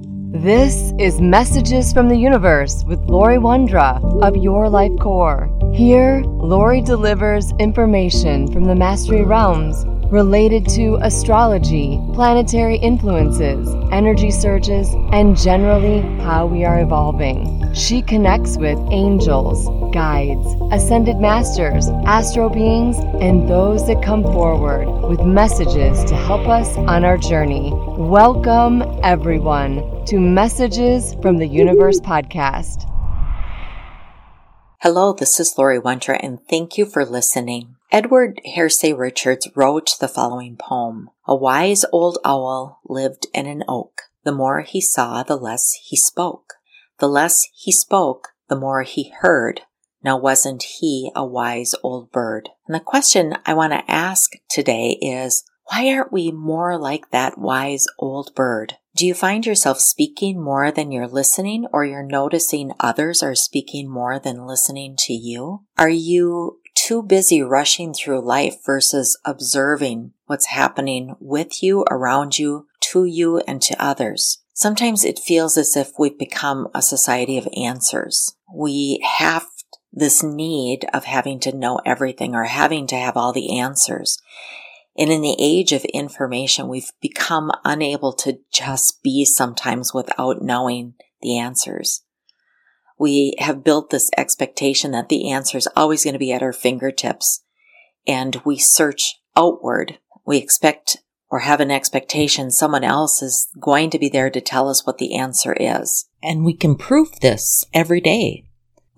This is Messages from the Universe with Laurie Wondra of Your Life Core. Here, Laurie delivers information from the Mastery Realms related to astrology, planetary influences, energy surges, and generally how we are evolving. She connects with angels, guides, ascended masters, astro beings, and those that come forward with messages to help us on our journey. Welcome, everyone, to Messages from the Universe podcast. Hello, this is Laurie Wondra, and thank you for listening. Edward Hersey Richards wrote the following poem A wise old owl lived in an oak. The more he saw, the less he spoke. The less he spoke, the more he heard. Now, wasn't he a wise old bird? And the question I want to ask today is why aren't we more like that wise old bird? Do you find yourself speaking more than you're listening, or you're noticing others are speaking more than listening to you? Are you too busy rushing through life versus observing what's happening with you, around you, to you, and to others. Sometimes it feels as if we've become a society of answers. We have this need of having to know everything or having to have all the answers. And in the age of information, we've become unable to just be sometimes without knowing the answers we have built this expectation that the answer is always going to be at our fingertips and we search outward. We expect or have an expectation someone else is going to be there to tell us what the answer is. And we can prove this every day.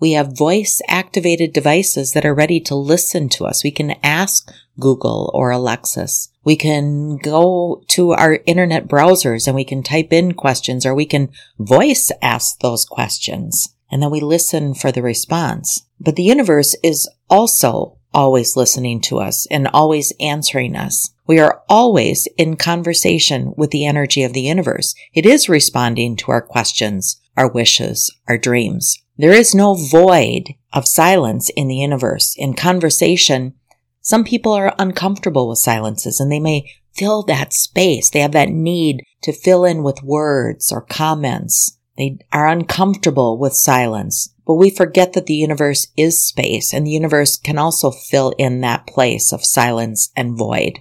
We have voice activated devices that are ready to listen to us. We can ask Google or Alexa. We can go to our internet browsers and we can type in questions or we can voice ask those questions and then we listen for the response. But the universe is also always listening to us and always answering us. We are always in conversation with the energy of the universe. It is responding to our questions, our wishes, our dreams. There is no void of silence in the universe. In conversation, some people are uncomfortable with silences and they may fill that space. They have that need to fill in with words or comments. They are uncomfortable with silence, but we forget that the universe is space and the universe can also fill in that place of silence and void.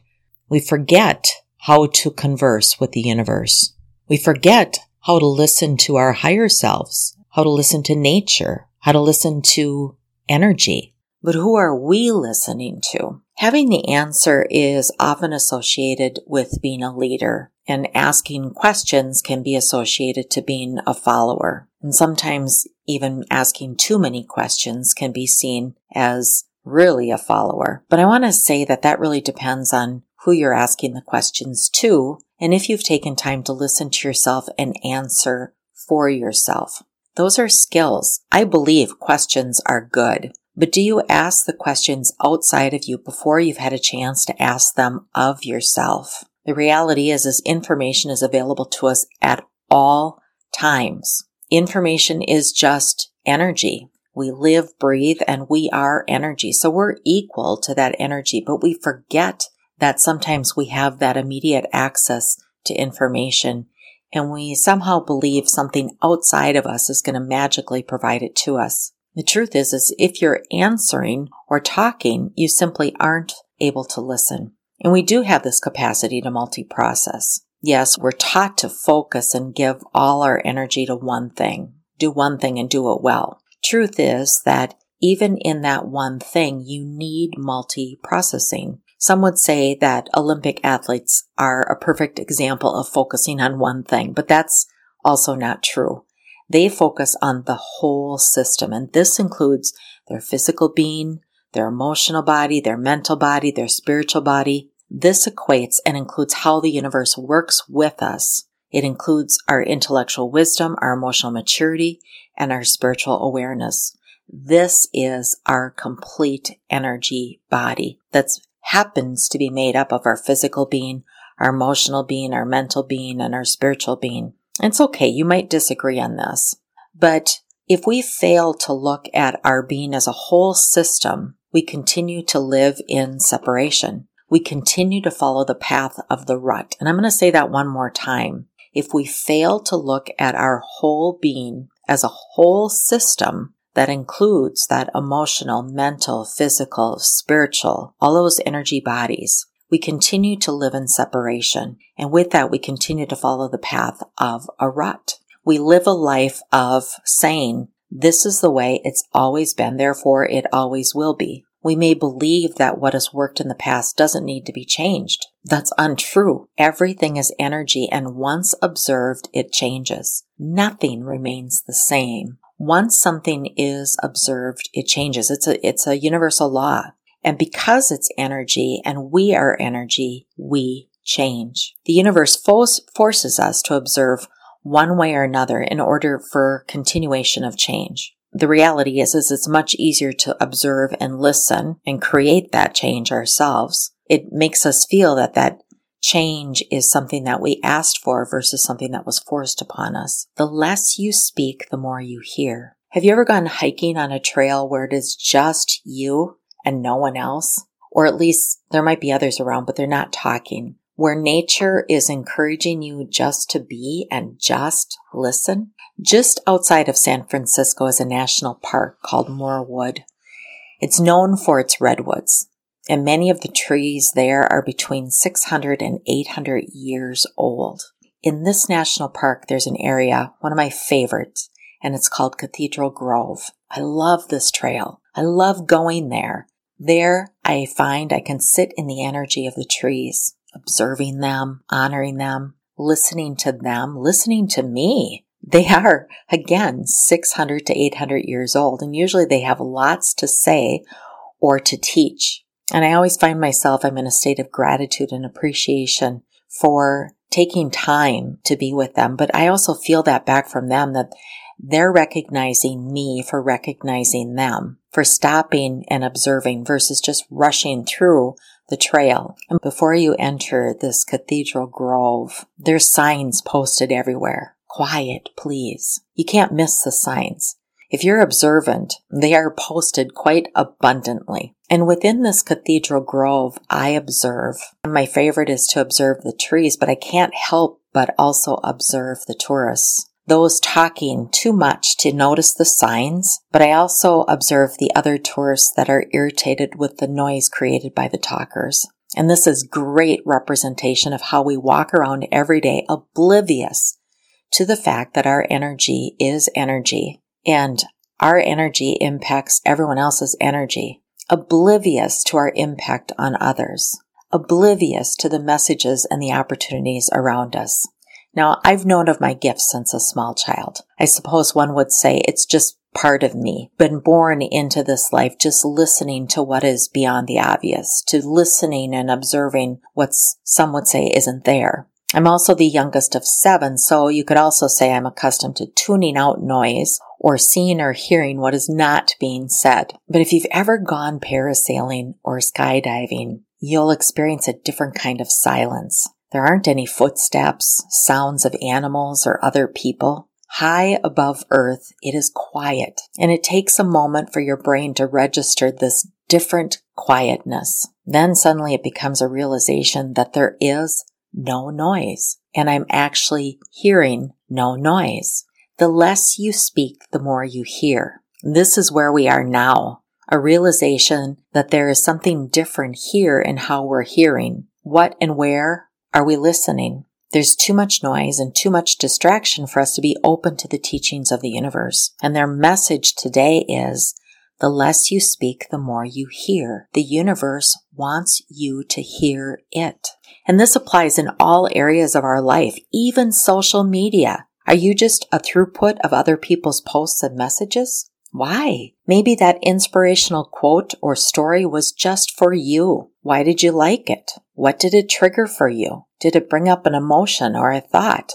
We forget how to converse with the universe. We forget how to listen to our higher selves, how to listen to nature, how to listen to energy. But who are we listening to? Having the answer is often associated with being a leader and asking questions can be associated to being a follower. And sometimes even asking too many questions can be seen as really a follower. But I want to say that that really depends on who you're asking the questions to and if you've taken time to listen to yourself and answer for yourself. Those are skills. I believe questions are good. But do you ask the questions outside of you before you've had a chance to ask them of yourself? The reality is, is information is available to us at all times. Information is just energy. We live, breathe, and we are energy. So we're equal to that energy, but we forget that sometimes we have that immediate access to information and we somehow believe something outside of us is going to magically provide it to us. The truth is, is if you're answering or talking, you simply aren't able to listen. And we do have this capacity to multi-process. Yes, we're taught to focus and give all our energy to one thing. Do one thing and do it well. Truth is that even in that one thing, you need multi-processing. Some would say that Olympic athletes are a perfect example of focusing on one thing, but that's also not true. They focus on the whole system, and this includes their physical being, their emotional body, their mental body, their spiritual body. This equates and includes how the universe works with us. It includes our intellectual wisdom, our emotional maturity, and our spiritual awareness. This is our complete energy body that happens to be made up of our physical being, our emotional being, our mental being, and our spiritual being. It's okay. You might disagree on this, but if we fail to look at our being as a whole system, we continue to live in separation. We continue to follow the path of the rut. And I'm going to say that one more time. if we fail to look at our whole being as a whole system that includes that emotional, mental, physical, spiritual, all those energy bodies, we continue to live in separation. And with that, we continue to follow the path of a rut. We live a life of saying, this is the way it's always been, therefore it always will be. We may believe that what has worked in the past doesn't need to be changed. That's untrue. Everything is energy and once observed, it changes. Nothing remains the same. Once something is observed, it changes. It's a, it's a universal law. And because it's energy and we are energy, we change. The universe forces us to observe one way or another in order for continuation of change. The reality is, is it's much easier to observe and listen and create that change ourselves. It makes us feel that that change is something that we asked for versus something that was forced upon us. The less you speak, the more you hear. Have you ever gone hiking on a trail where it is just you and no one else? Or at least there might be others around, but they're not talking where nature is encouraging you just to be and just listen. Just outside of San Francisco is a national park called Muir Woods. It's known for its redwoods, and many of the trees there are between 600 and 800 years old. In this national park, there's an area, one of my favorites, and it's called Cathedral Grove. I love this trail. I love going there. There, I find I can sit in the energy of the trees observing them, honoring them, listening to them, listening to me. They are, again, 600 to 800 years old, and usually they have lots to say or to teach. And I always find myself, I'm in a state of gratitude and appreciation for taking time to be with them. But I also feel that back from them that they're recognizing me for recognizing them, for stopping and observing versus just rushing through the trail. And before you enter this cathedral grove, there's signs posted everywhere. Quiet, please. You can't miss the signs. If you're observant, they are posted quite abundantly. And within this cathedral grove, I observe. My favorite is to observe the trees, but I can't help but also observe the tourists those talking too much to notice the signs, but I also observe the other tourists that are irritated with the noise created by the talkers. And this is great representation of how we walk around every day oblivious to the fact that our energy is energy and our energy impacts everyone else's energy, oblivious to our impact on others, oblivious to the messages and the opportunities around us. Now, I've known of my gifts since a small child. I suppose one would say it's just part of me, been born into this life just listening to what is beyond the obvious, to listening and observing what some would say isn't there. I'm also the youngest of seven, so you could also say I'm accustomed to tuning out noise or seeing or hearing what is not being said. But if you've ever gone parasailing or skydiving, you'll experience a different kind of silence. There aren't any footsteps, sounds of animals or other people. High above earth, it is quiet, and it takes a moment for your brain to register this different quietness. Then suddenly it becomes a realization that there is no noise, and I'm actually hearing no noise. The less you speak, the more you hear. This is where we are now. A realization that there is something different here in how we're hearing. What and where are we listening? There's too much noise and too much distraction for us to be open to the teachings of the universe. And their message today is the less you speak, the more you hear. The universe wants you to hear it. And this applies in all areas of our life, even social media. Are you just a throughput of other people's posts and messages? Why? Maybe that inspirational quote or story was just for you. Why did you like it? What did it trigger for you? Did it bring up an emotion or a thought?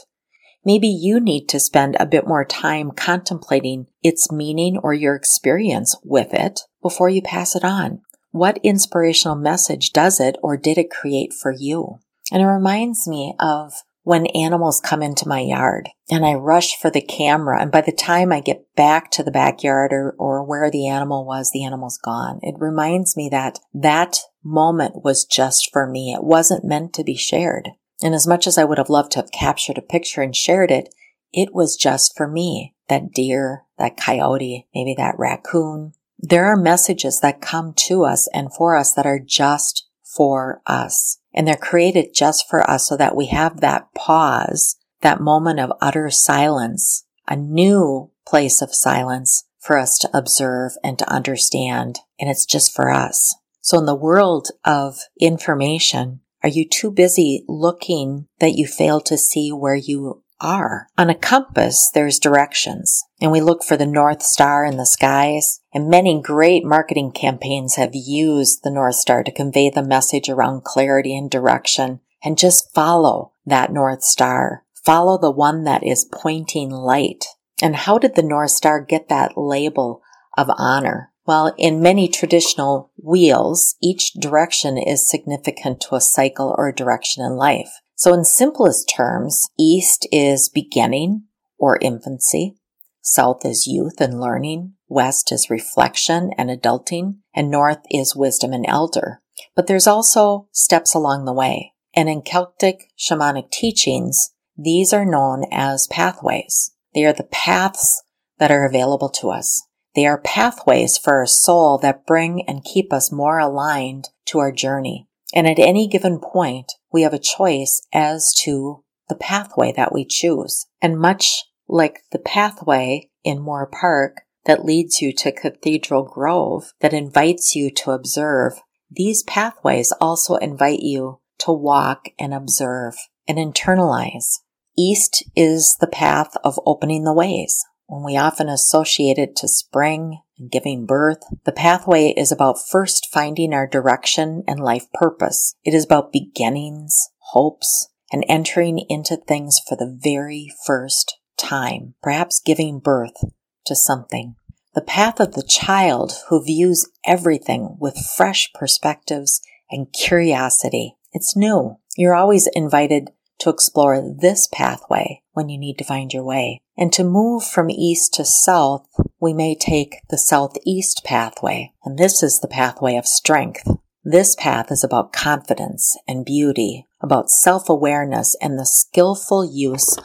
Maybe you need to spend a bit more time contemplating its meaning or your experience with it before you pass it on. What inspirational message does it or did it create for you? And it reminds me of when animals come into my yard and I rush for the camera. And by the time I get back to the backyard or, or where the animal was, the animal's gone. It reminds me that that moment was just for me. It wasn't meant to be shared. And as much as I would have loved to have captured a picture and shared it, it was just for me. That deer, that coyote, maybe that raccoon. There are messages that come to us and for us that are just for us. And they're created just for us so that we have that pause, that moment of utter silence, a new place of silence for us to observe and to understand. And it's just for us. So in the world of information, are you too busy looking that you fail to see where you are? On a compass, there's directions and we look for the North Star in the skies. And many great marketing campaigns have used the North Star to convey the message around clarity and direction and just follow that North Star. Follow the one that is pointing light. And how did the North Star get that label of honor? Well, in many traditional wheels, each direction is significant to a cycle or a direction in life. So in simplest terms, east is beginning or infancy. South is youth and learning. West is reflection and adulting. And north is wisdom and elder. But there's also steps along the way. And in Celtic shamanic teachings, these are known as pathways. They are the paths that are available to us. They are pathways for our soul that bring and keep us more aligned to our journey. And at any given point, we have a choice as to the pathway that we choose. And much like the pathway in Muir Park that leads you to Cathedral Grove that invites you to observe, these pathways also invite you to walk and observe and internalize. East is the path of opening the ways. When we often associate it to spring and giving birth, the pathway is about first finding our direction and life purpose. It is about beginnings, hopes, and entering into things for the very first time, perhaps giving birth to something. The path of the child who views everything with fresh perspectives and curiosity. It's new. You're always invited to explore this pathway when you need to find your way. And to move from east to south, we may take the southeast pathway. And this is the pathway of strength. This path is about confidence and beauty, about self-awareness and the skillful use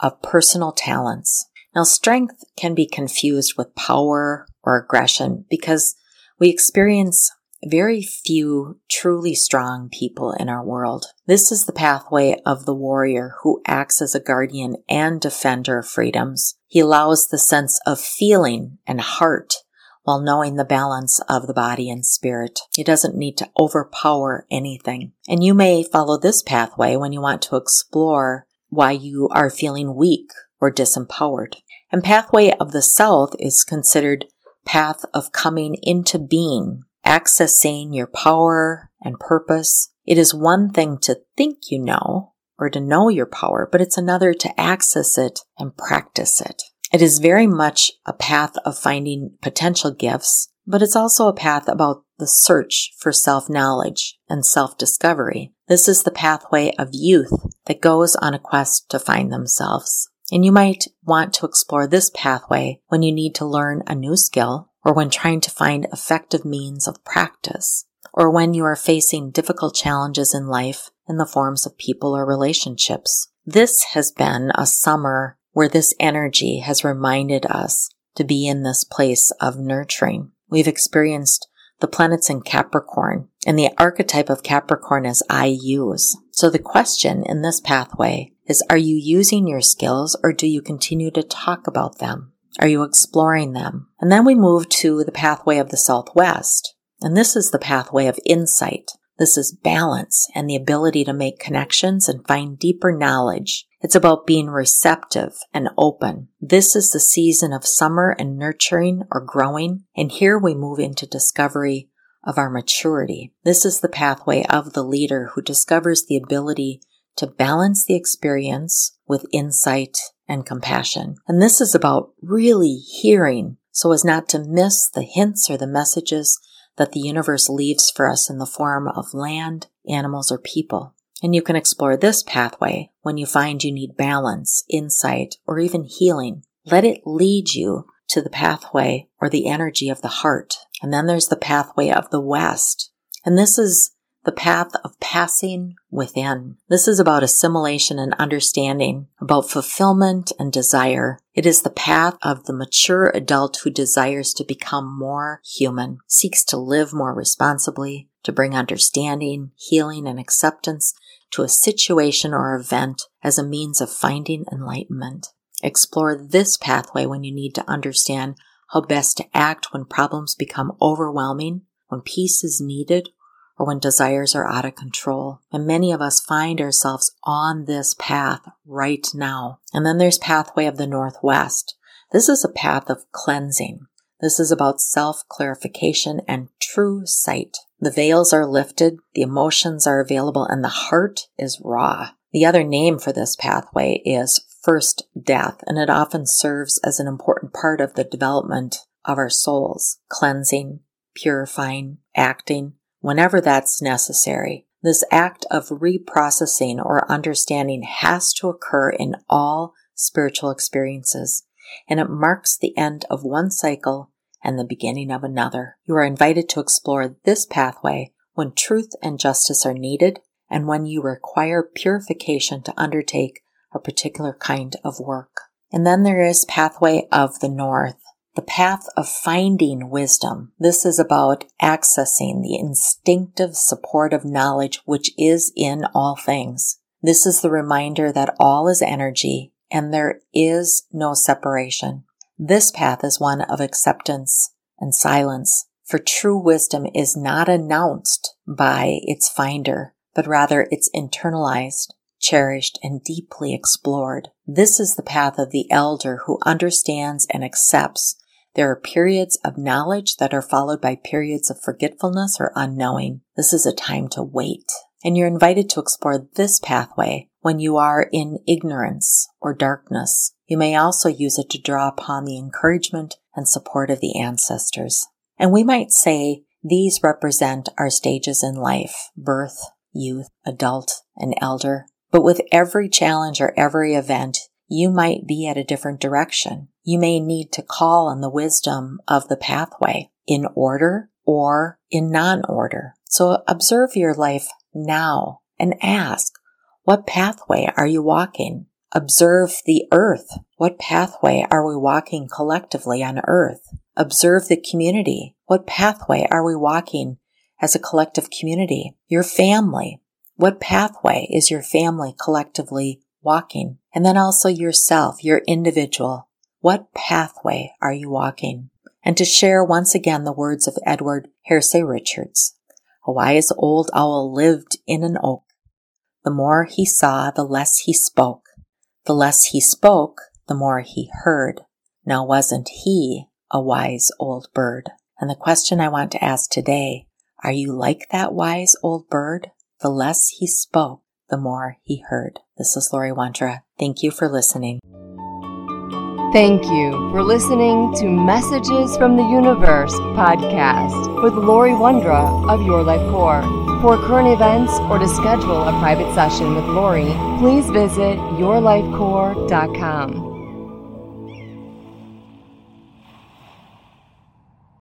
of personal talents. Now, strength can be confused with power or aggression because we experience very few truly strong people in our world. This is the pathway of the warrior who acts as a guardian and defender of freedoms. He allows the sense of feeling and heart while knowing the balance of the body and spirit. He doesn't need to overpower anything. And you may follow this pathway when you want to explore why you are feeling weak or disempowered. And pathway of the south is considered path of coming into being accessing your power and purpose. It is one thing to think you know or to know your power, but it's another to access it and practice it. It is very much a path of finding potential gifts, but it's also a path about the search for self knowledge and self discovery. This is the pathway of youth that goes on a quest to find themselves. And you might want to explore this pathway when you need to learn a new skill or when trying to find effective means of practice, or when you are facing difficult challenges in life in the forms of people or relationships. This has been a summer where this energy has reminded us to be in this place of nurturing. We've experienced the planets in Capricorn, and the archetype of Capricorn is I use. So the question in this pathway is are you using your skills or do you continue to talk about them? Are you exploring them? And then we move to the pathway of the Southwest. And this is the pathway of insight. This is balance and the ability to make connections and find deeper knowledge. It's about being receptive and open. This is the season of summer and nurturing or growing. And here we move into discovery of our maturity. This is the pathway of the leader who discovers the ability to balance the experience with insight and compassion. And this is about really hearing so as not to miss the hints or the messages that the universe leaves for us in the form of land, animals, or people. And you can explore this pathway when you find you need balance, insight, or even healing. Let it lead you to the pathway or the energy of the heart. And then there's the pathway of the West. And this is the path of passing within. This is about assimilation and understanding, about fulfillment and desire. It is the path of the mature adult who desires to become more human, seeks to live more responsibly, to bring understanding, healing, and acceptance to a situation or event as a means of finding enlightenment. Explore this pathway when you need to understand how best to act when problems become overwhelming, when peace is needed, or when desires are out of control. And many of us find ourselves on this path right now. And then there's pathway of the Northwest. This is a path of cleansing. This is about self clarification and true sight. The veils are lifted, the emotions are available, and the heart is raw. The other name for this pathway is first death, and it often serves as an important part of the development of our souls, cleansing, purifying, acting, whenever that's necessary. This act of reprocessing or understanding has to occur in all spiritual experiences, and it marks the end of one cycle and the beginning of another. You are invited to explore this pathway when truth and justice are needed and when you require purification to undertake a particular kind of work. And then there is pathway of the north, the path of finding wisdom. This is about accessing the instinctive support of knowledge which is in all things. This is the reminder that all is energy and there is no separation. This path is one of acceptance and silence, for true wisdom is not announced by its finder, but rather it's internalized cherished, and deeply explored. This is the path of the elder who understands and accepts. There are periods of knowledge that are followed by periods of forgetfulness or unknowing. This is a time to wait. And you're invited to explore this pathway when you are in ignorance or darkness. You may also use it to draw upon the encouragement and support of the ancestors. And we might say these represent our stages in life birth, youth, adult, and elder. But with every challenge or every event, you might be at a different direction. You may need to call on the wisdom of the pathway in order or in non-order. So observe your life now and ask, what pathway are you walking? Observe the earth. What pathway are we walking collectively on earth? Observe the community. What pathway are we walking as a collective community? Your family. What pathway is your family collectively walking? And then also yourself, your individual. What pathway are you walking? And to share once again the words of Edward Hersey Richards. A wise old owl lived in an oak. The more he saw, the less he spoke. The less he spoke, the more he heard. Now wasn't he a wise old bird? And the question I want to ask today, are you like that wise old bird? The less he spoke, the more he heard. This is Laurie Wondra. Thank you for listening. Thank you for listening to Messages from the Universe podcast with Laurie Wondra of Your Life Core. For current events or to schedule a private session with Laurie, please visit yourlifecore.com.